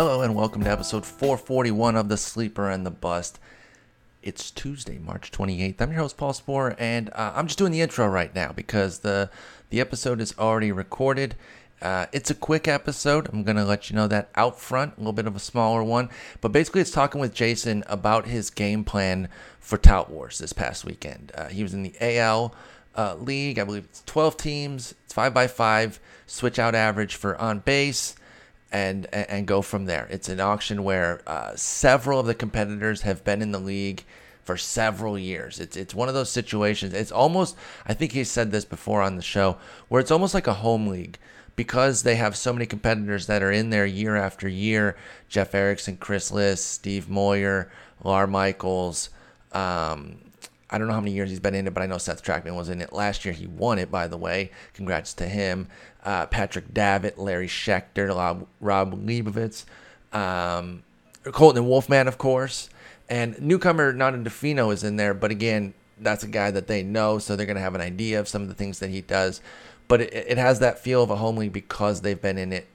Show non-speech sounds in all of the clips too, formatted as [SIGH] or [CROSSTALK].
Hello and welcome to episode 441 of The Sleeper and the Bust. It's Tuesday, March 28th. I'm your host, Paul Sporer, and uh, I'm just doing the intro right now because the the episode is already recorded. Uh, it's a quick episode. I'm going to let you know that out front, a little bit of a smaller one. But basically, it's talking with Jason about his game plan for Tout Wars this past weekend. Uh, he was in the AL uh, League. I believe it's 12 teams, it's 5 by 5 switch out average for on base and and go from there. It's an auction where uh, several of the competitors have been in the league for several years. It's it's one of those situations. It's almost I think he said this before on the show where it's almost like a home league because they have so many competitors that are in there year after year. Jeff Erickson, Chris Liss, Steve Moyer, Lawr Michaels. Um, I don't know how many years he's been in it, but I know Seth Trachtman was in it last year. He won it, by the way. Congrats to him. Uh, Patrick Davitt, Larry Schechter, Rob, Rob Leibowitz, um, Colton Wolfman, of course, and newcomer Nando Di Fino is in there. But again, that's a guy that they know, so they're going to have an idea of some of the things that he does. But it, it has that feel of a home league because they've been in it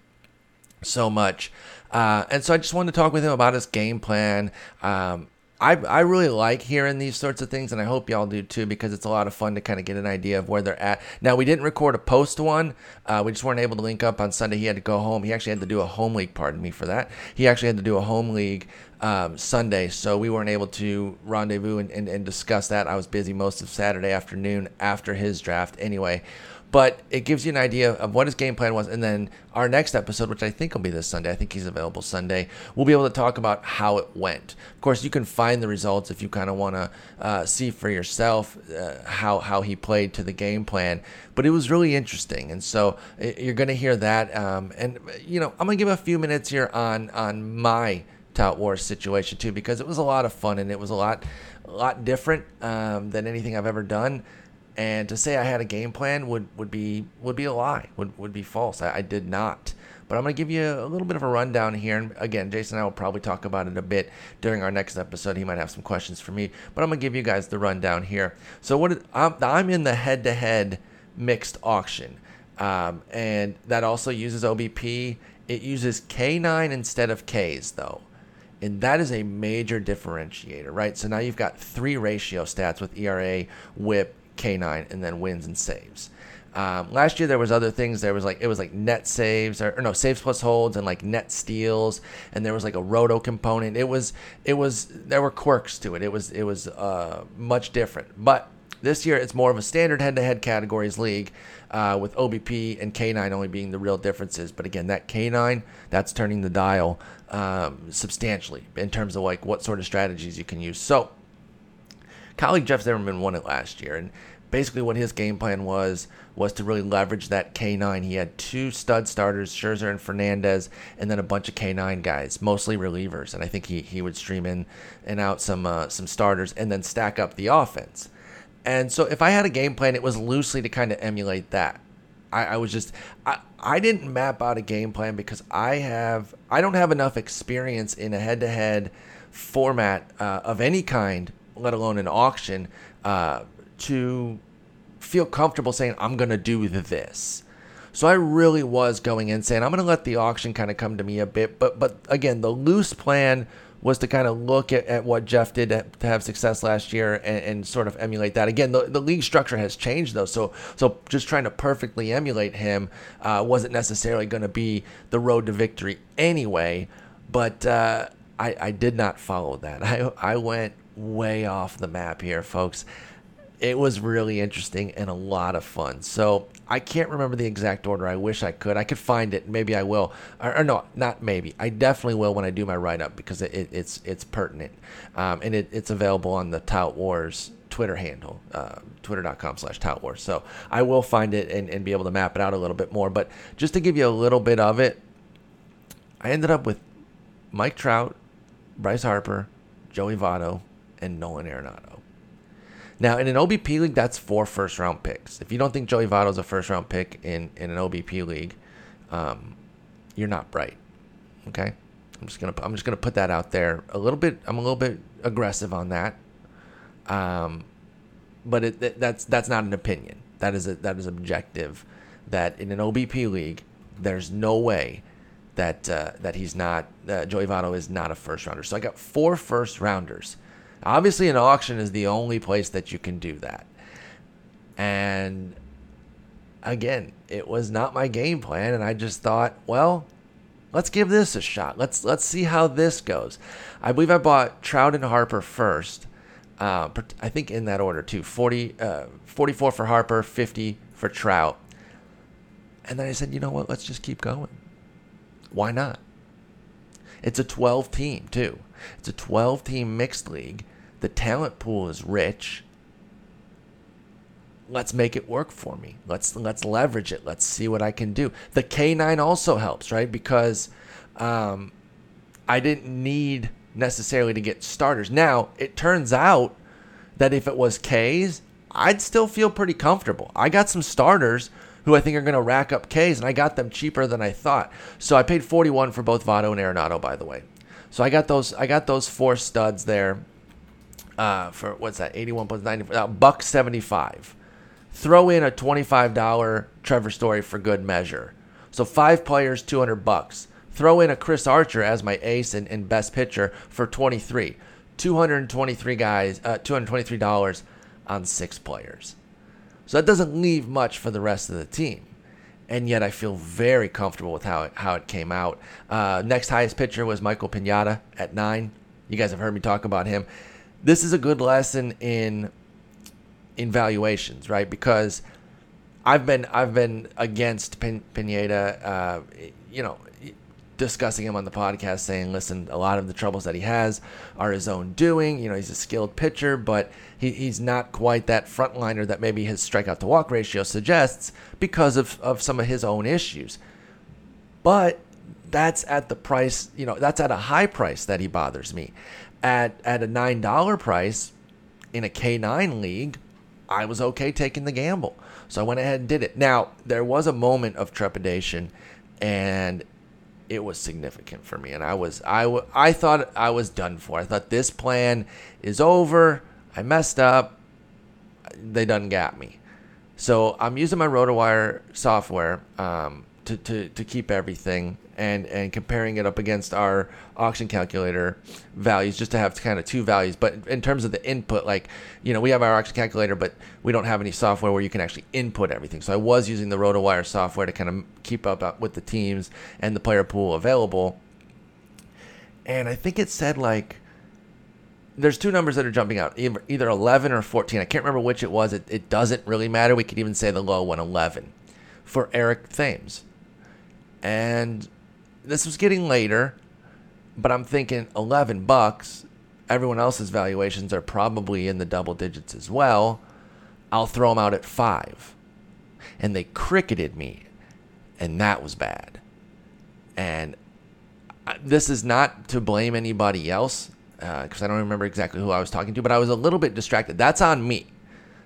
so much. Uh, and so I just wanted to talk with him about his game plan. Um, I, I really like hearing these sorts of things, and I hope y'all do too, because it's a lot of fun to kind of get an idea of where they're at. Now, we didn't record a post one. Uh, we just weren't able to link up on Sunday. He had to go home. He actually had to do a home league, pardon me for that. He actually had to do a home league um, Sunday, so we weren't able to rendezvous and, and, and discuss that. I was busy most of Saturday afternoon after his draft anyway but it gives you an idea of what his game plan was. And then our next episode, which I think will be this Sunday, I think he's available Sunday, we'll be able to talk about how it went. Of course, you can find the results if you kind of want to uh, see for yourself uh, how how he played to the game plan. But it was really interesting, and so you're going to hear that. Um, and you know, I'm going to give a few minutes here on on my Tout Wars situation too, because it was a lot of fun and it was a lot a lot different um, than anything I've ever done and to say I had a game plan would, would be would be a lie, would, would be false. I, I did not. But I'm going to give you a little bit of a rundown here. And again, Jason and I will probably talk about it a bit during our next episode. He might have some questions for me, but I'm going to give you guys the rundown here. So what I'm, I'm in the head-to-head mixed auction, um, and that also uses OBP. It uses K9 instead of Ks though. And that is a major differentiator, right? So now you've got three ratio stats with ERA, WHIP, K9 and then wins and saves. Um, last year there was other things. There was like it was like net saves or, or, no saves plus holds and like net steals, and there was like a roto component. It was it was there were quirks to it. It was it was uh, much different. But this year it's more of a standard head-to-head categories league uh, with OBP and K9 only being the real differences. But again, that K9 that's turning the dial um, substantially in terms of like what sort of strategies you can use. So colleague Jeff Zimmerman won it last year, and basically what his game plan was was to really leverage that K9. He had two stud starters, Scherzer and Fernandez, and then a bunch of K9 guys, mostly relievers. And I think he, he would stream in and out some uh, some starters and then stack up the offense. And so if I had a game plan, it was loosely to kind of emulate that. I, I was just I, I didn't map out a game plan because I have I don't have enough experience in a head to head format uh, of any kind let alone an auction, uh, to feel comfortable saying, I'm going to do this. So I really was going in saying, I'm going to let the auction kind of come to me a bit. But, but again, the loose plan was to kind of look at, at what Jeff did to, have success last year and, and, sort of emulate that. Again, the, the league structure has changed though, so so just trying to perfectly emulate him uh, wasn't necessarily going to be the road to victory anyway. But uh, I, I did not follow that. [LAUGHS] I I went way off the map here, folks. It was really interesting and a lot of fun. So I can't remember the exact order. I wish I could. I could find it. Maybe I will. Or, or no, not maybe. I definitely will when I do my write up because it, it, it's it's pertinent, um, and it, it's available on the Tout Wars Twitter handle, uh, twitter.com slash Tout Wars. So I will find it and, and be able to map it out a little bit more. But just to give you a little bit of it, I ended up with Mike Trout, Bryce Harper, Joey Votto, and Nolan Arenado. Now, in an OBP league, that's four first round picks. If you don't think Joey Votto is a first round pick in, in an OBP league, um, you're not bright. Okay, I'm just gonna I'm just gonna put that out there a little bit. I'm a little bit aggressive on that, um, but it, it, that's that's not an opinion. That is a, that is objective. That in an OBP league, there's no way that uh, that he's not uh, Joey Votto is not a first rounder. So I got four first rounders. Obviously, an auction is the only place that you can do that. And again, it was not my game plan, and I just thought, well, let's give this a shot. Let's let's see how this goes. I believe I bought Trout and Harper first. Uh, I think in that order too. 40, uh, 44 for Harper, 50 for Trout. And then I said, you know what? Let's just keep going. Why not? It's a 12 team, too. It's a 12 team mixed league. The talent pool is rich let's make it work for me. Let's let's leverage it. Let's see what I can do. The K9 also helps, right? Because um, I didn't need necessarily to get starters. Now it turns out that if it was K's, I'd still feel pretty comfortable. I got some starters who I think are going to rack up K's, and I got them cheaper than I thought. So I paid 41 for both Votto and Arenado, by the way. So I got those. I got those four studs there. Uh, for what's that? 81 plus 90. Uh, buck 75 throw in a $25 Trevor Story for good measure. So five players, 200 bucks. Throw in a Chris Archer as my ace and, and best pitcher for 23. 223 guys, uh, $223 on six players. So that doesn't leave much for the rest of the team. And yet I feel very comfortable with how it, how it came out. Uh, next highest pitcher was Michael Pineda at nine. You guys have heard me talk about him. This is a good lesson in in valuations, right? Because I've been I've been against Pin- Pineda, uh, you know, discussing him on the podcast, saying, listen, a lot of the troubles that he has are his own doing. You know, he's a skilled pitcher, but he, he's not quite that frontliner that maybe his strikeout to walk ratio suggests because of, of some of his own issues. But that's at the price, you know, that's at a high price that he bothers me. At at a nine dollar price in a K nine league, I was okay taking the gamble. So I went ahead and did it. Now, there was a moment of trepidation and it was significant for me and I was I, w- I thought I was done for. I thought this plan is over. I messed up. They done got me. So I'm using my RotoWire software um, to, to, to keep everything and and comparing it up against our auction calculator values just to have kind of two values but in terms of the input like you know we have our auction calculator but we don't have any software where you can actually input everything so i was using the rotowire software to kind of keep up with the teams and the player pool available and i think it said like there's two numbers that are jumping out either 11 or 14 i can't remember which it was it, it doesn't really matter we could even say the low one 11 for eric thames and this was getting later, but I'm thinking 11 bucks. Everyone else's valuations are probably in the double digits as well. I'll throw them out at five. And they cricketed me, and that was bad. And uh, this is not to blame anybody else, because uh, I don't remember exactly who I was talking to, but I was a little bit distracted. That's on me.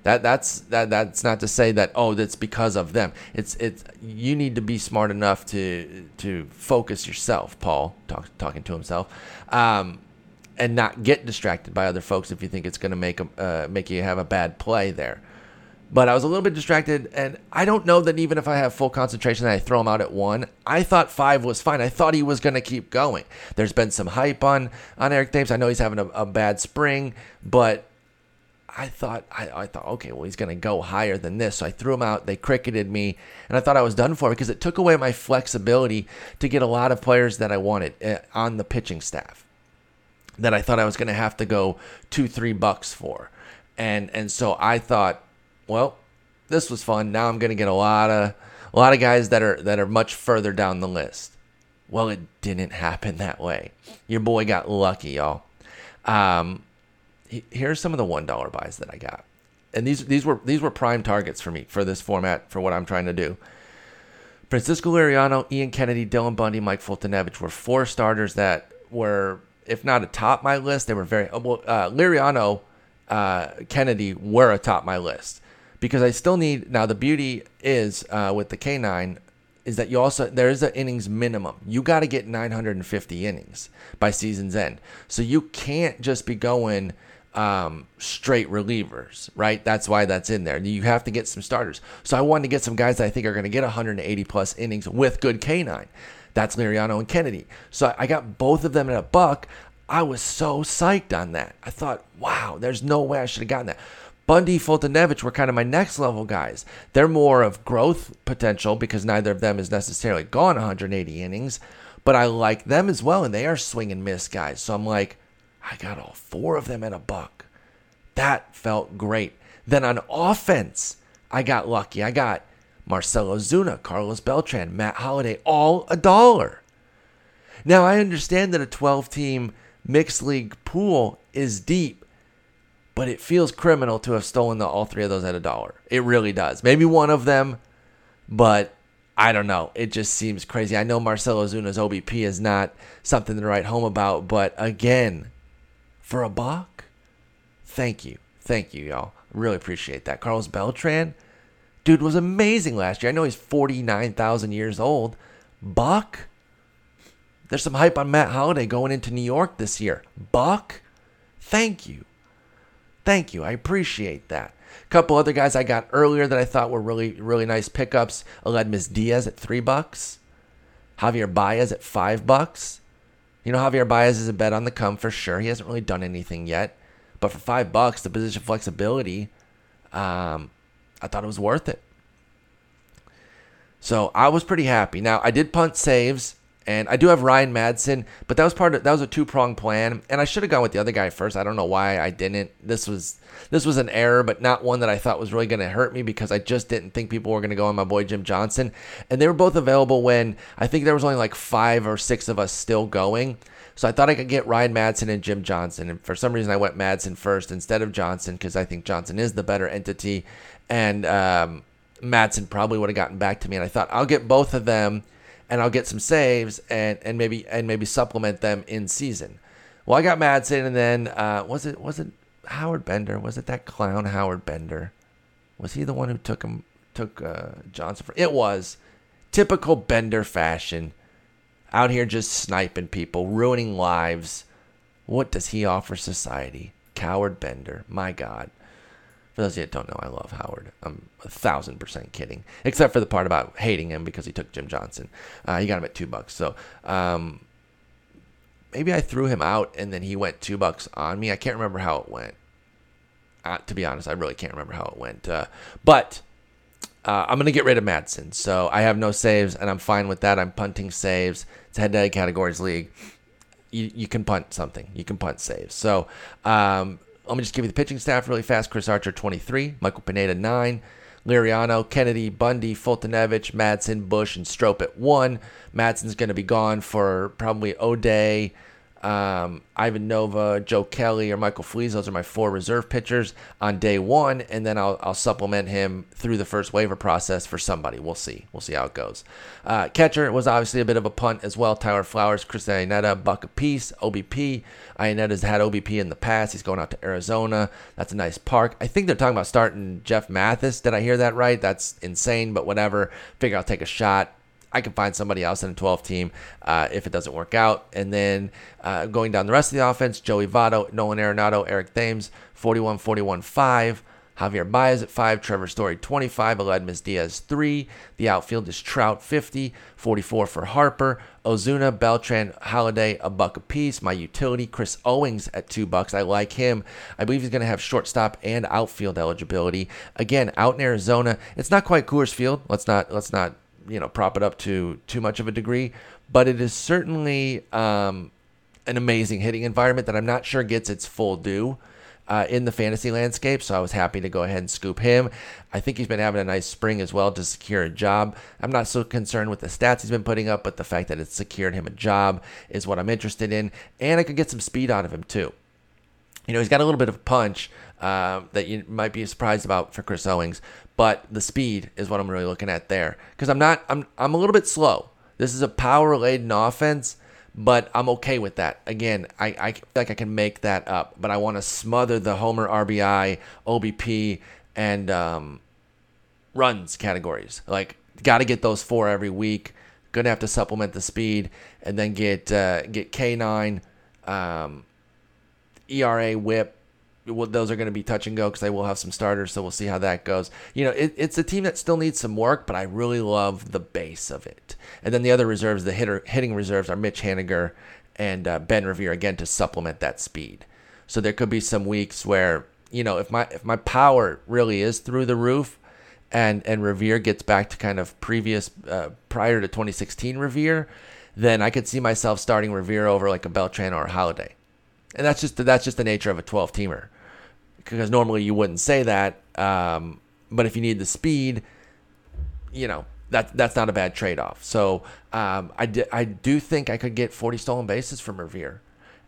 That that's that that's not to say that oh that's because of them. It's it's you need to be smart enough to to focus yourself, Paul talk, talking to himself, um, and not get distracted by other folks if you think it's going to make a, uh, make you have a bad play there. But I was a little bit distracted, and I don't know that even if I have full concentration I throw him out at one, I thought five was fine. I thought he was going to keep going. There's been some hype on on Eric Thames. I know he's having a, a bad spring, but I thought I, I thought okay well he's gonna go higher than this so I threw him out they cricketed me and I thought I was done for because it took away my flexibility to get a lot of players that I wanted uh, on the pitching staff that I thought I was gonna have to go two three bucks for and and so I thought well this was fun. Now I'm gonna get a lot of a lot of guys that are that are much further down the list. Well it didn't happen that way. Your boy got lucky y'all. Um, here's some of the one dollar buys that I got, and these these were these were prime targets for me for this format for what I'm trying to do. Francisco Liriano, Ian Kennedy, Dylan Bundy, Mike Foltynewicz were four starters that were, if not atop my list, they were very well. Uh, Liriano, uh, Kennedy were atop my list because I still need now. The beauty is uh, with the K9 is that you also there is an innings minimum. You got to get 950 innings by season's end, so you can't just be going um, straight relievers, right? That's why that's in there. You have to get some starters. So I wanted to get some guys that I think are going to get 180 plus innings with good K9. That's Liriano and Kennedy. So I got both of them at a buck. I was so psyched on that. I thought, wow, there's no way I should have gotten that. Bundy, Foltynewicz were kind of my next level guys. They're more of growth potential because neither of them is necessarily gone 180 innings, but I like them as well, and they are swing and miss guys. So I'm like, I got all four of them in a buck. That felt great. Then on offense, I got lucky. I got Marcell Ozuna, Carlos Beltran, Matt Holliday, all a dollar. Now, I understand that a 12 team mixed league pool is deep, but it feels criminal to have stolen the, all three of those at a dollar. It really does. Maybe one of them, but I don't know. It just seems crazy. I know Marcell Ozuna's OBP is not something to write home about, but again, for a buck, thank you. Thank you, y'all. Really appreciate that. Carlos Beltran, dude, was amazing last year. I know he's 49,000 years old. Buck, there's some hype on Matt Holliday going into New York this year. Buck, thank you. Thank you. I appreciate that. A couple other guys I got earlier that I thought were really, really nice pickups. Aledmys Diaz at three bucks. Javier Baez at five bucks. You know, Javier Baez is a bet on the come for sure. He hasn't really done anything yet. But for five bucks, the position flexibility, um, I thought it was worth it. So I was pretty happy. Now I did punt saves and I do have Ryan Madson, but that was part of that was a two pronged plan, and I should have gone with the other guy first. I don't know why I didn't. This was this was an error, but not one that I thought was really going to hurt me because I just didn't think people were going to go on my boy Jim Johnson, and they were both available when I think there was only like five or six of us still going. So I thought I could get Ryan Madson and Jim Johnson, and for some reason I went Madson first instead of Johnson because I think Johnson is the better entity, and um, Madson probably would have gotten back to me, and I thought I'll get both of them and I'll get some saves and and maybe and maybe supplement them in season. Well, I got Madson, and then uh, was it was it Howard Bender? Was it that clown Howard Bender? Was he the one who took him took uh, Johnson for? It was typical Bender fashion. Out here just sniping people, ruining lives. What does he offer society? Coward Bender. My God. For those of you that don't know, I love Howard. I'm a thousand percent kidding, except for the part about hating him because he took Jim Johnson. Uh, he got him at two bucks. So um, maybe I threw him out and then he went two bucks on me. I can't remember how it went. Uh, to be honest, I really can't remember how it went. Uh, but uh, I'm going to get rid of Madson. So I have no saves, and I'm fine with that. I'm punting saves. It's head to head categories league. You, you can punt something. You can punt saves. So um, let me just give you the pitching staff really fast. Chris Archer, 23. Michael Pineda, 9. Liriano, Kennedy, Bundy, Foltynewicz, Madson, Bush, and Strop at 1. Madson's going to be gone for probably O'Day, um, Ivan Nova, Joe Kelly, or Michael Feliz. Those are my four reserve pitchers on day one, and then I'll, I'll supplement him through the first waiver process for somebody. We'll see. We'll see how it goes. Uh, catcher was obviously a bit of a punt as well. Tyler Flowers, Chris Iannetta, Buck apiece, OBP. Iannetta's had OBP in the past. He's going out to Arizona. That's a nice park. I think they're talking about starting Jeff Mathis. Did I hear that right? That's insane, but whatever. Figure I'll take a shot. I can find somebody else in a 12 team uh, if it doesn't work out. And then uh, going down the rest of the offense, Joey Votto, Nolan Arenado, Eric Thames, 41 41 5. Javier Baez at 5, Trevor Story 25, Aledmys Diaz 3. The outfield is Trout 50, 44 for Harper, Ozuna, Beltran, Holliday a buck apiece. My utility, Chris Owings at 2 bucks. I like him. I believe he's going to have shortstop and outfield eligibility. Again, out in Arizona, it's not quite Coors Field. Let's not let's not you know prop it up to too much of a degree, but it is certainly um, an amazing hitting environment that I'm not sure gets its full due. Uh, in the fantasy landscape, so I was happy to go ahead and scoop him. I think he's been having a nice spring as well to secure a job. I'm not so concerned with the stats he's been putting up, but the fact that it's secured him a job is what I'm interested in, and I could get some speed out of him too. You know, he's got a little bit of punch uh, that you might be surprised about for Chris Owings, but the speed is what I'm really looking at there because I'm not I'm I'm a little bit slow. This is a power laden offense, but I'm okay with that. Again, I, I feel like I can make that up, but I want to smother the homer RBI, OBP, and um, runs categories. Like, got to get those four every week. Gonna have to supplement the speed, and then get uh, get K9, um, ERA, WHIP, well, those are going to be touch and go because they will have some starters, so we'll see how that goes. You know, it, it's a team that still needs some work, but I really love the base of it. And then the other reserves, the hitter hitting reserves, are Mitch Haniger and uh, Ben Revere again to supplement that speed. So there could be some weeks where you know if my if my power really is through the roof, and and Revere gets back to kind of previous uh, prior to 2016 Revere, then I could see myself starting Revere over like a Beltran or a Holliday, and that's just that's just the nature of a 12 teamer, because normally you wouldn't say that, um, but if you need the speed, you know that that's not a bad trade off. So um, I do think I could get 40 stolen bases from Revere,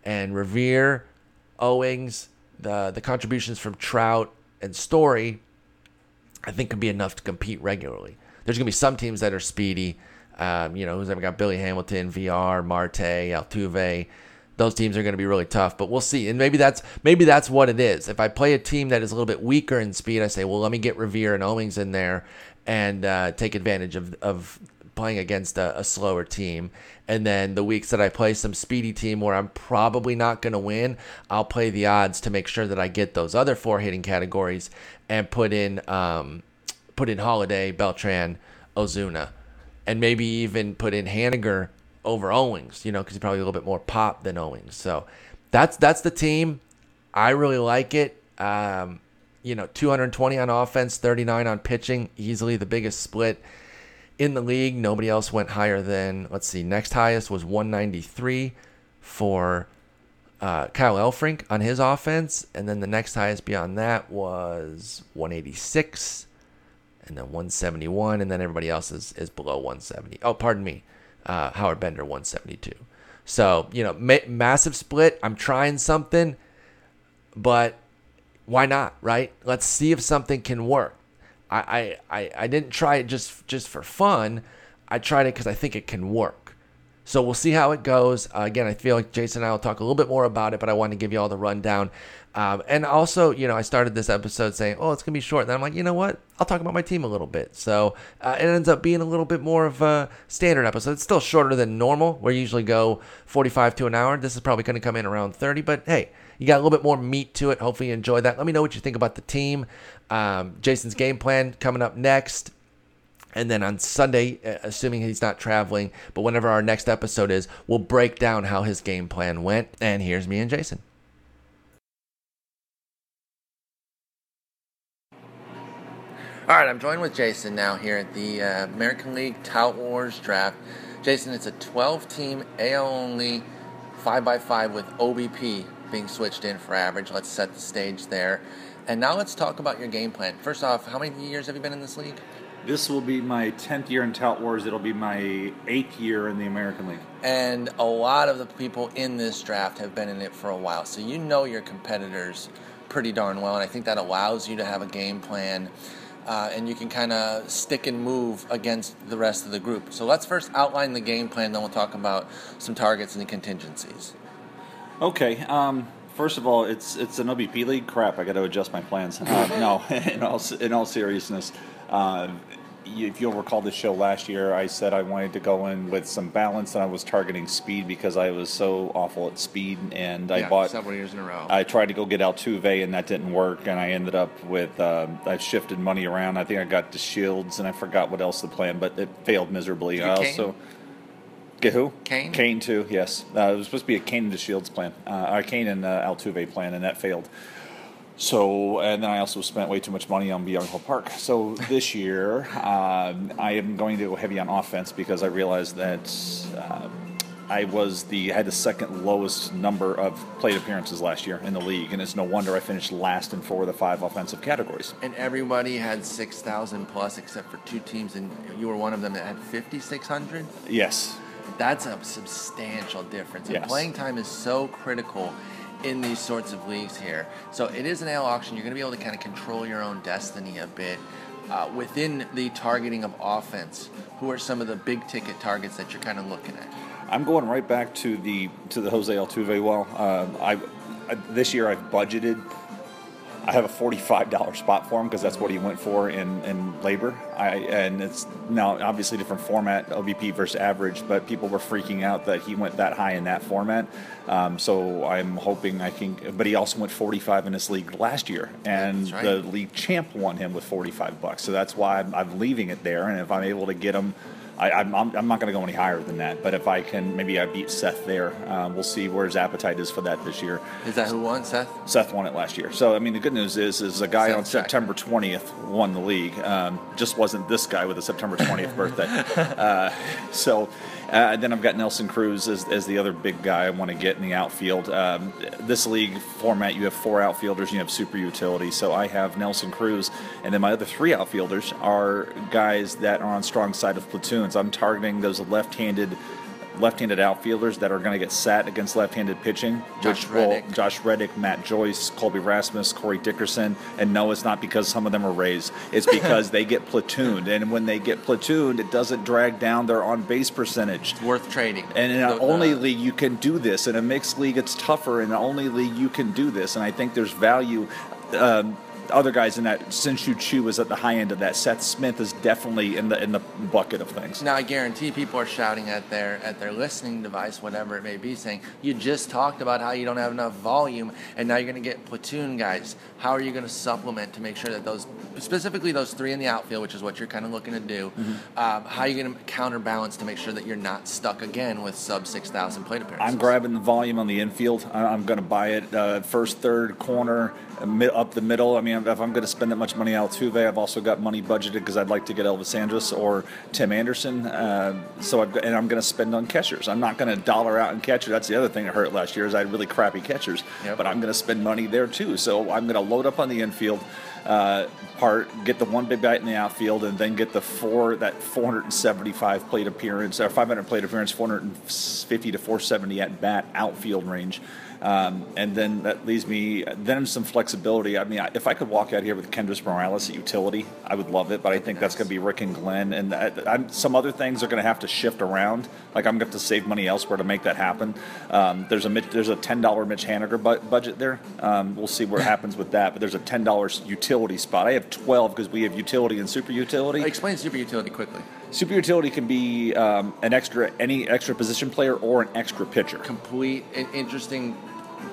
and Revere, Owings, the the contributions from Trout and Story I think can be enough to compete regularly. There's going to be some teams that are speedy. Um, you know, who's ever got Billy Hamilton, VR, Marte, Altuve. Those teams are going to be really tough, but we'll see. And maybe that's maybe that's what it is. If I play a team that is a little bit weaker in speed, I say, well, let me get Revere and Owings in there and uh, take advantage of of playing against a, a, slower team. And then the weeks that I play some speedy team where I'm probably not going to win, I'll play the odds to make sure that I get those other four hitting categories and put in um, put in Holliday, Beltran, Ozuna, and maybe even put in Haniger over Owings. You know, because he's probably a little bit more pop than Owings. So that's that's the team. I really like it. Um, you know, 220 on offense, 39 on pitching, easily the biggest split in the league. Nobody else went higher than, let's see, next highest was 193 for uh, Kyle Elfrink on his offense, and then the next highest beyond that was 186, and then 171, and then everybody else is, is below 170. Oh, pardon me, uh, Howard Bender 172. So you know, ma- massive split. I'm trying something, but why not, right? Let's see if something can work. I I, I, I didn't try it just just for fun. I tried it because I think it can work. So we'll see how it goes. Uh, again, I feel like Jason and I will talk a little bit more about it, but I want to give you all the rundown. Um, and also, you know, I started this episode saying, oh, it's to be short. And then I'm like, you know what? I'll talk about my team a little bit. So uh, it ends up being a little bit more of a standard episode. It's still shorter than normal. We usually go 45 to an hour. This is probably to come in around 30. But hey, you got a little bit more meat to it. Hopefully you enjoy that. Let me know what you think about the team. Um, Jason's game plan coming up next. And then on Sunday, assuming he's not traveling, but whenever our next episode is, we'll break down how his game plan went. And here's me and Jason. All right, I'm joined with Jason now here at the uh, American League Tout Wars draft. Jason, it's a 12 team AL only 5x5 with OBP being switched in for average. Let's set the stage there. And now let's talk about your game plan. First off, how many years have you been in this league? This will be my 10th year in Tout Wars. It'll be my eighth year in the American League. And a lot of the people in this draft have been in it for a while. So you know your competitors pretty darn well. And I think that allows you to have a game plan. Uh, and you can kind of stick and move against the rest of the group. So let's first outline the game plan, then we'll talk about some targets and the contingencies. Okay. Um, first of all, it's it's an OBP league. Crap, I got to adjust my plans. Uh, no, [LAUGHS] in all in all seriousness, uh, if you'll recall the show last year, I said I wanted to go in with some balance, and I was targeting speed because I was so awful at speed, and yeah, I bought several years in a row. I tried to go get Altuve, and that didn't work, and I ended up with uh, I shifted money around. I think I got the Shields, and I forgot what else the plan, but it failed miserably. I also. Get who? Cain. Cain too. Yes, uh, it was supposed to be a Cain and the Shields plan, uh, or Cain and uh, Altuve plan, and that failed. So, and then I also spent way too much money on Byung Ho Park. So this year, um, I am going to go heavy on offense because I realized that um, I was the had the second lowest number of plate appearances last year in the league, and it's no wonder I finished last in four of the five offensive categories. And everybody had six thousand plus, except for two teams, and you were one of them that had fifty six hundred. Yes, that's a substantial difference. And yes. playing time is so critical in these sorts of leagues here. So it is an AL auction. You're going to be able to kind of control your own destiny a bit. Uh, within the targeting of offense, who are some of the big ticket targets that you're kind of looking at? I'm going right back to the to the Jose Altuve well. Uh, I, I, this year I've budgeted. I have a forty-five dollar spot for him because that's what he went for in, in LABR. I and it's now obviously different format, OBP versus average, but people were freaking out that he went that high in that format. Um, so I'm hoping I can. But he also went 45 in this league last year, and right. the league champ won him with 45 bucks. So that's why I'm, I'm leaving it there. And if I'm able to get him. I, I'm, I'm I'm not going to go any higher than that, but if I can, maybe I beat Seth there. Um, we'll see where his appetite is for that this year. Is that who won, Seth? Seth won it last year. So I mean, the good news is, is a guy on. September 20th won the league. Um, just wasn't this guy with a September 20th birthday. Uh, so uh, then I've got Nelson Cruz as, as the other big guy I want to get in the outfield. Um, this league format, you have four outfielders, you have super utility. So I have Nelson Cruz, and then my other three outfielders are guys that are on strong side of platoons. I'm targeting those left-handed. Left-handed outfielders that are going to get sat against left-handed pitching, Josh which will Reddick. Josh Reddick, Matt Joyce, Colby Rasmus, Corey Dickerson, and no, it's not because some of them are raised. It's [LAUGHS] because they get platooned, and when they get platooned, it doesn't drag down their on-base percentage. Worth trading. And in an The- only uh, league, you can do this. In a mixed league, it's tougher. In the only league, you can do this. And I think there's value. Um, other guys in that, Shin-Soo Choo is at the high end of that. Seth Smith is definitely in the in the bucket of things. Now I guarantee people are shouting at their at their listening device, whatever it may be, saying, "You just talked about how you don't have enough volume, and now you're going to get platoon guys. How are you going to supplement to make sure that those, specifically those three in the outfield, which is what you're kind of looking to do, Mm-hmm. um, how are you going to counterbalance to make sure that you're not stuck again with sub six thousand plate appearances? I'm grabbing the volume on the infield. I'm going to buy it uh, first, third, corner, uh, up the middle. I mean, if I'm going to spend that much money on Altuve, I've also got money budgeted because I'd like to get Elvis Andrus or Tim Anderson. Uh, so I've got, and I'm going to spend on catchers. I'm not going to dollar out in catcher. That's the other thing that hurt last year is I had really crappy catchers. Yep. But I'm going to spend money there too. So I'm going to load up on the infield. Uh, part get the one big bat in the outfield and then get the four that 475 plate appearance or 500 plate appearance 450 to 470 at bat outfield range um, and then that leaves me then some flexibility. I mean I- if I could walk out here with Kendrys Morales at utility I would love it but I think that's going to be Rick and Glenn and I, I'm, some other things are going to have to shift around. Like I'm going to have to save money elsewhere to make that happen. Um, there's a there's a $10 Mitch Haniger bu- budget there. Um, we'll see what happens with that but there's a $10 utility spot. I have 12 because we have utility and super utility. Explain super utility quickly. super utility can be um, an extra any extra position player or an extra pitcher. Complete, in- interesting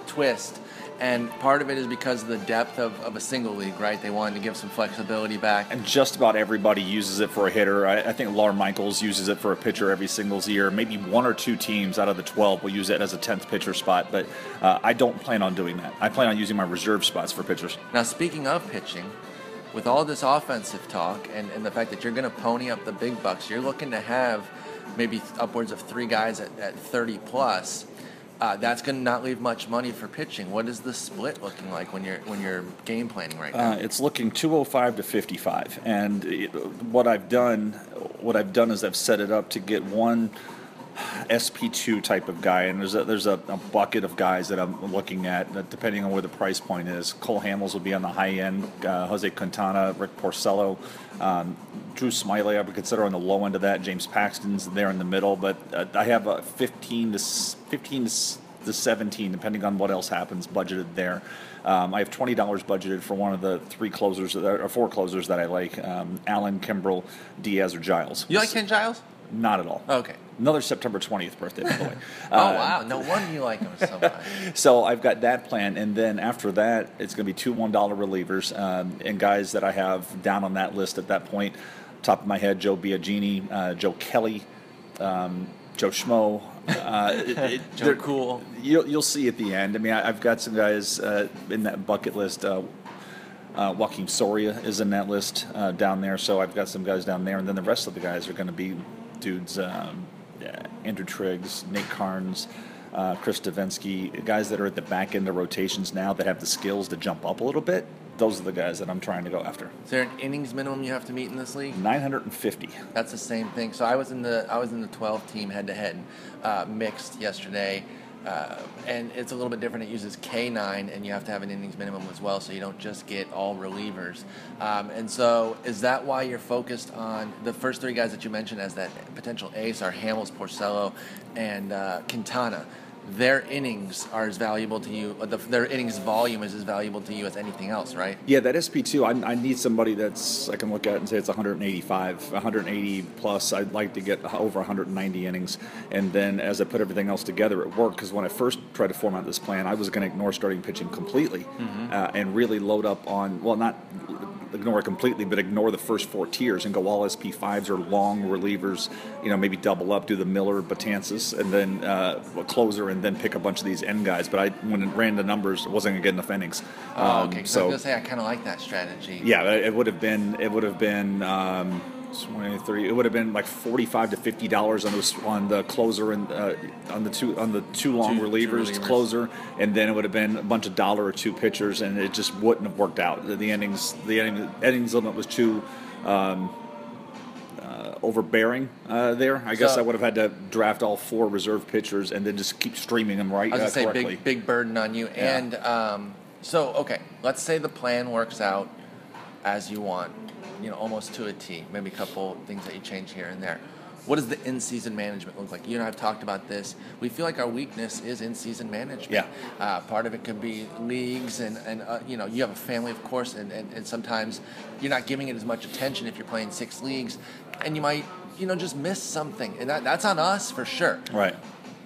twist. And part of it is because of the depth of, of a single league, right? They wanted to give some flexibility back. and just about everybody uses it for a hitter. I, I think Lawr Michaels uses it for a pitcher every singles year. Maybe one or two teams out of the 12 will use it as a 10th pitcher spot, but uh, I don't plan on doing that. I plan on using my reserve spots for pitchers. Now, speaking of pitching, with all this offensive talk and, and the fact that you're going to pony up the big bucks, you're looking to have maybe upwards of three guys at, at 30 plus. Uh, that's going to not leave much money for pitching. What is the split looking like when you're when you're game planning right now? Uh, it's looking 205 to 55, and it, what I've done, what I've done is I've set it up to get one SP2 type of guy, and there's a, there's a, a bucket of guys that I'm looking at, depending on where the price point is. Cole Hamels will be on the high end, uh, Jose Quintana, Rick Porcello, um, Drew Smyly I would consider on the low end of that. James Paxton's there in the middle, but uh, I have a 15 to 15 to to 17, depending on what else happens, budgeted there. Um, I have $20 budgeted for one of the three closers, or four closers that I like um, Allen, Kimbrel, Diaz, or Giles. you like Ken Giles? Not at all. Okay. Another September 20th birthday, by the way. [LAUGHS] Oh Uh, wow! No wonder you like him so much. [LAUGHS] So I've got that plan, and then after that, it's going to be two one dollar relievers um, and guys that I have down on that list at that point. Top of my head, Joe Biagini, uh, Joe Kelly, um, Joe Schmo. Uh, it- it- [LAUGHS] Joe they're- Cool. You'll, you'll see at the end. I mean, I, I've got some guys uh, in that bucket list. Uh, uh, Joakim Soria is in that list uh, down there, so I've got some guys down there, and then the rest of the guys are going to be dudes: um, Andrew Triggs, Nate Karns, uh, Chris Devenski, guys that are at the back end of rotations now that have the skills to jump up a little bit. Those are the guys that I'm trying to go after. Is there an innings minimum you have to meet in this league? 950. That's the same thing. So I was in the I was in the 12 team head to head mixed yesterday, uh, and it's a little bit different. It uses K9, and you have to have an innings minimum as well, so you don't just get all relievers. Um, and so, is that why you're focused on the first three guys that you mentioned as that potential ace are Hamels, Porcello, and uh, Quintana? Their innings are as valuable to you, the, their innings volume is as valuable to you as anything else, right? Yeah, that SP2, I, I need somebody that's I can look at and say it's 185, 180 plus. I'd like to get over 190 innings, and then as I put everything else together, it worked. Because when I first tried to format this plan, I was going to ignore starting pitching completely mm-hmm. uh, and really load up on well, not ignore it completely, but ignore the first four tiers and go all SP5s or long relievers, you know, maybe double up, do the Miller, Betances, and then uh, a closer, and then pick a bunch of these end guys. But I, when it ran the numbers, it wasn't going to get enough innings. Oh, okay. So I was going to say, I kind of like that strategy. Yeah, it would have been, it would have been, um, 23 it would have been like 45 to 50 dollars on the on the closer and uh, on the two on the two long two, relievers, two relievers, closer and then it would have been a bunch of dollar or two pitchers and it just wouldn't have worked out the, the innings the innings limit was too um, uh, overbearing uh, there. I guess I would have had to draft all four reserve pitchers and then just keep streaming them right. I was uh, say correctly. big big burden on you. Yeah. And um, so okay, let's say the plan works out as you want you know, almost to a T. Maybe a couple things that you change here and there. What does the in-season management look like? You and I have talked about this. We feel like our weakness is in-season management. Yeah. Uh, part of it could be leagues, and, and uh, you know, you have a family, of course, and, and, and sometimes you're not giving it as much attention if you're playing six leagues, and you might, you know, just miss something, and that, that's on us for sure. Right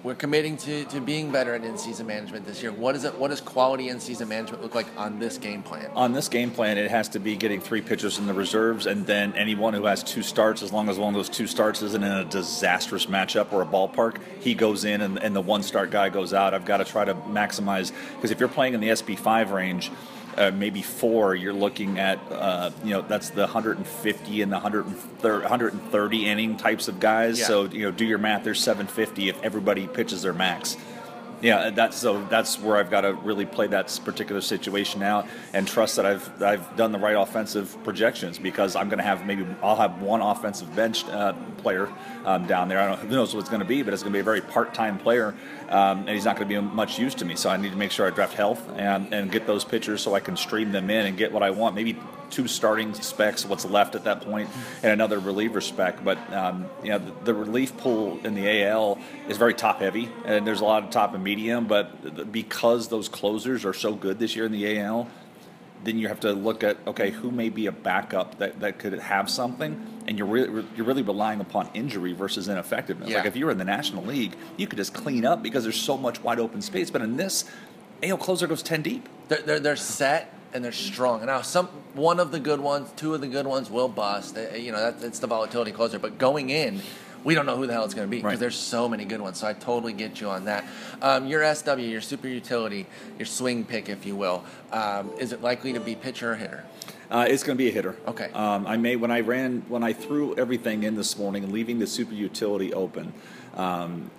we're committing to, to being better at in-season management this year. What is it? What does quality in-season management look like on this game plan? On this game plan, it has to be getting three pitchers in the reserves, and then anyone who has two starts, as long as one of those two starts isn't in a disastrous matchup or a ballpark, he goes in, and, and the one start guy goes out. I've got to try to maximize because if you're playing in the SP five range uh, maybe four, you're looking at uh, you know that's the 150 and the 130, 130 inning types of guys. Yeah. So you know, do your math. There's 750 if everybody pitches their max. Yeah, that's so that's where I've got to really play that particular situation out and trust that I've I've done the right offensive projections because I'm going to have maybe I'll have one offensive bench uh, player um, down there. I don't know, who knows what it's going to be, but it's going to be a very part-time player, um, and he's not going to be much use to me. So I need to make sure I draft health and and get those pitchers so I can stream them in and get what I want. Maybe two starting specs, what's left at that point, and another reliever spec. But um, you know, the, the, relief pool in the AL is very top heavy, and there's a lot of top and medium. But because those closers are so good this year in the AL, then you have to look at okay, who may be a backup that, that could have something, and you're really you're really relying upon injury versus ineffectiveness. Yeah. Like if you were in the National League, you could just clean up because there's so much wide open space. But in this, AL closer goes ten deep. They're, they're, they're set and they're strong. And now some one of the good ones, two of the good ones will bust. You know, that, that's the volatility closer. But going in, we don't know who the hell it's going to be because right. there's so many good ones. So I totally get you on that. Um, your SW, your super utility, your swing pick, if you will, um, is it likely to be pitcher or hitter? Uh, it's going to be a hitter. Okay. Um, I may when I ran when I threw everything in this morning, leaving the super utility open. Um,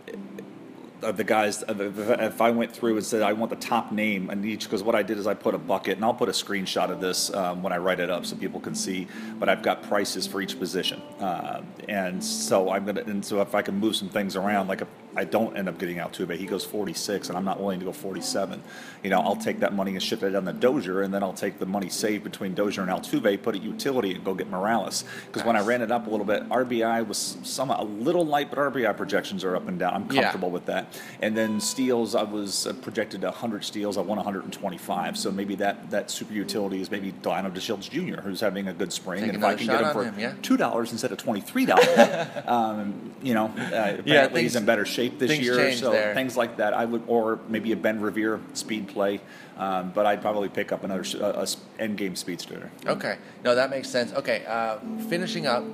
the guys, if I went through and said I want the top name in each, because what I did is I put a bucket, and I'll put a screenshot of this um, when I write it up so people can see. But I've got prices for each position, uh, and so I'm gonna, and so if I can move some things around, like a I don't end up getting Altuve. He goes 46, and I'm not willing to go 47. You know, I'll take that money and shift it down to Dozier, and then I'll take the money saved between Dozier and Altuve, put it utility, and go get Morales. Because nice. when I ran it up a little bit, RBI was some a little light, but RBI projections are up and down. I'm comfortable yeah. with that. And then steals, I was uh, projected 100 steals. I won 125. So maybe that that super utility is maybe Delino DeShields Jr., who's having a good spring, take and if I can get him for him, yeah? two dollars instead of twenty three dollars, [LAUGHS] um, you know, uh, apparently yeah, he's in better shape shape this things year. So there. things like that, I would, or maybe a Ben Revere speed play. Um, but I'd probably pick up another uh, end game speedster. Okay, no, that makes sense. Okay, uh, finishing up,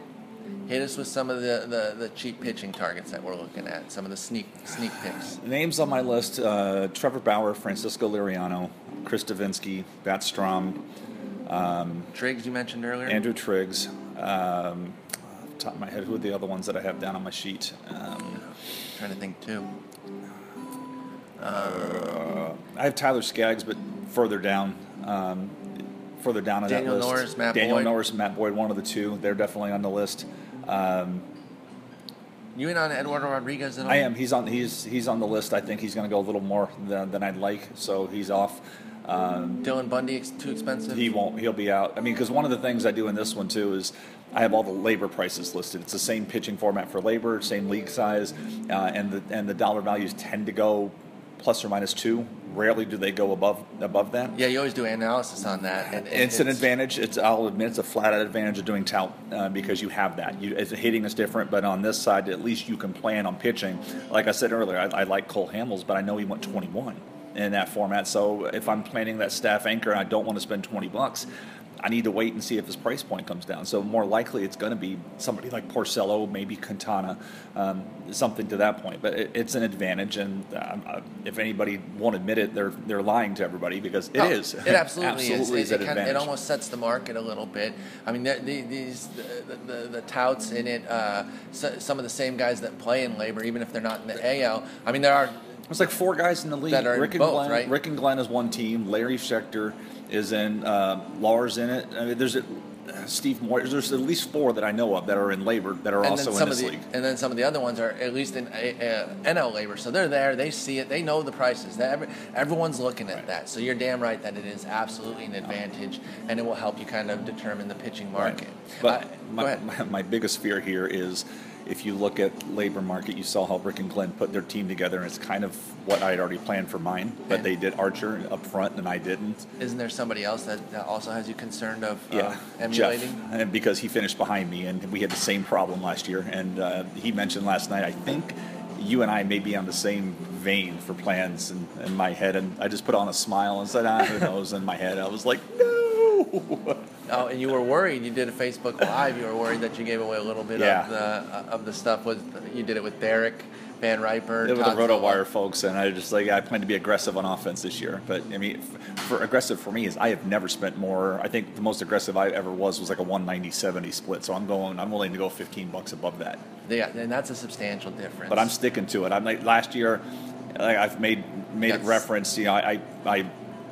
hit us with some of the, the, the, cheap pitching targets that we're looking at. Some of the sneak sneak picks. Names on my list: uh, Trevor Bauer, Francisco Liriano, Chris Devenski, Matt Strahm. Um, Triggs, you mentioned earlier. Andrew Triggs. Um, top of my head, who are the other ones that I have down on my sheet? Um, trying to think too. Uh, I have Tyler Skaggs, but further down, um, further down on Daniel that list. Norris, Matt Daniel Boyd. Norris, and Matt Boyd, one of the two. They're definitely on the list. Um, you in on Eduardo Rodriguez at all? I am. He's on. He's he's on the list. I think he's going to go a little more than, than I'd like. So he's off. Um, Dylan Bundy too expensive. He won't. He'll be out. I mean, because one of the things I do in this one too is I have all the LABR prices listed. It's the same pitching format for LABR, same league size, uh, and the and the dollar values tend to go plus or minus two. Rarely do they go above above that. Yeah, you always do analysis on that. And, and it's, an advantage. It's I'll admit it's a flat out advantage of doing tout uh, because you have that. You, it's, hitting is different, but on this side, at least you can plan on pitching. Like I said earlier, I, I like Cole Hamels, but I know he went 21 in that format. So if I'm planning that staff anchor and I don't want to spend 20 bucks, I need to wait and see if his price point comes down. So more likely, it's going to be somebody like Porcello, maybe Quintana, um, something to that point. But it, it's an advantage, and um, uh, if anybody won't admit it, they're they're lying to everybody because it oh, is. It [LAUGHS] absolutely, absolutely is. It, it, kind of, it, almost sets the market a little bit. I mean, the, the, these the, the, the, touts in it, uh, so, some of the same guys that play in LABR, even if they're not in the AL. I mean, there are. It's like four guys in the league. That are Rick and both, Glenn. right? Rick and Glenn is one team. Larry Schechter is in. Uh, Lawr's in it. I mean, there's a, Steve Moore. There's at least four that I know of that are in LABR that are and also in this the, league. And then some of the other ones are at least in uh, NL LABR. so they're there. They see it. They know the prices. Every, everyone's looking at that. So you're damn right that it is absolutely an advantage, and it will help you kind of determine the pitching market. But uh, my, my, [LAUGHS] my biggest fear here is if you look at LABR market, you saw how Rick and Glenn put their team together, and it's kind of what I had already planned for mine. But they did Archer up front, and I didn't. Isn't there somebody else that, that also has you concerned of uh, emulating? Jeff, and because he finished behind me, and we had the same problem last year. And uh, he mentioned last night, I think you and I may be on the same vein for plans in, in my head. And I just put on a smile and said, ah, who [LAUGHS] knows? In my head, I was like, no. [LAUGHS] Oh, and you were worried. You did a Facebook Live. You were worried that you gave away a little bit Yeah. of the uh, of the stuff. Was you did it with Derek Van Riper? It was the Todd Roto Wire folks, and I just like I plan to be aggressive on offense this year. But I mean, for aggressive for me is I have never spent more. I think the most aggressive I ever was was like a 190-70 split. So I'm going. I'm willing to go 15 bucks above that. Yeah, and that's a substantial difference. But I'm sticking to it. I'm like last year, like I've made made it reference. You know, I I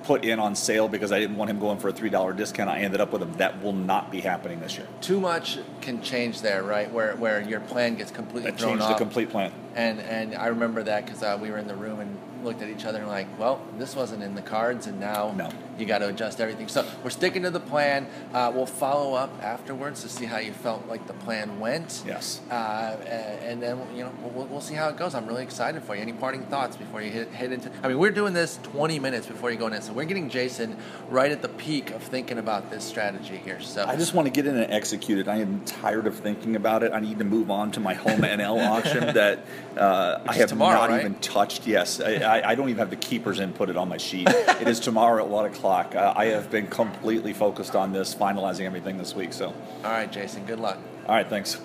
put in on sale because I didn't want him going for a three dollar discount. I ended up with him. That will not be happening this year. too much can change there, right? Where where your plan gets completely That thrown changed the complete plan. And and I remember that because uh, we were in the room and looked at each other and like, well, this wasn't in the cards, and now No. you got to adjust everything. So we're sticking to the plan. Uh, we'll follow up afterwards to see how you felt like the plan went. Yes. Uh, and then you know we'll, we'll see how it goes. I'm really excited for you. Any parting thoughts before you hit, hit into? I mean, we're doing this 20 minutes before you go in, so we're getting Jason right at the peak of thinking about this strategy here. So I just want to get in and execute it. I am tired of thinking about it. I need to move on to my home NL auction that uh, I have tomorrow, not right? even touched. Yes, I, I, I don't even have the keepers input it on my sheet. [LAUGHS] it is tomorrow at one o'clock. Uh, I have been completely focused on this, finalizing everything this week. So, all right, Jason. Good luck. all right, thanks.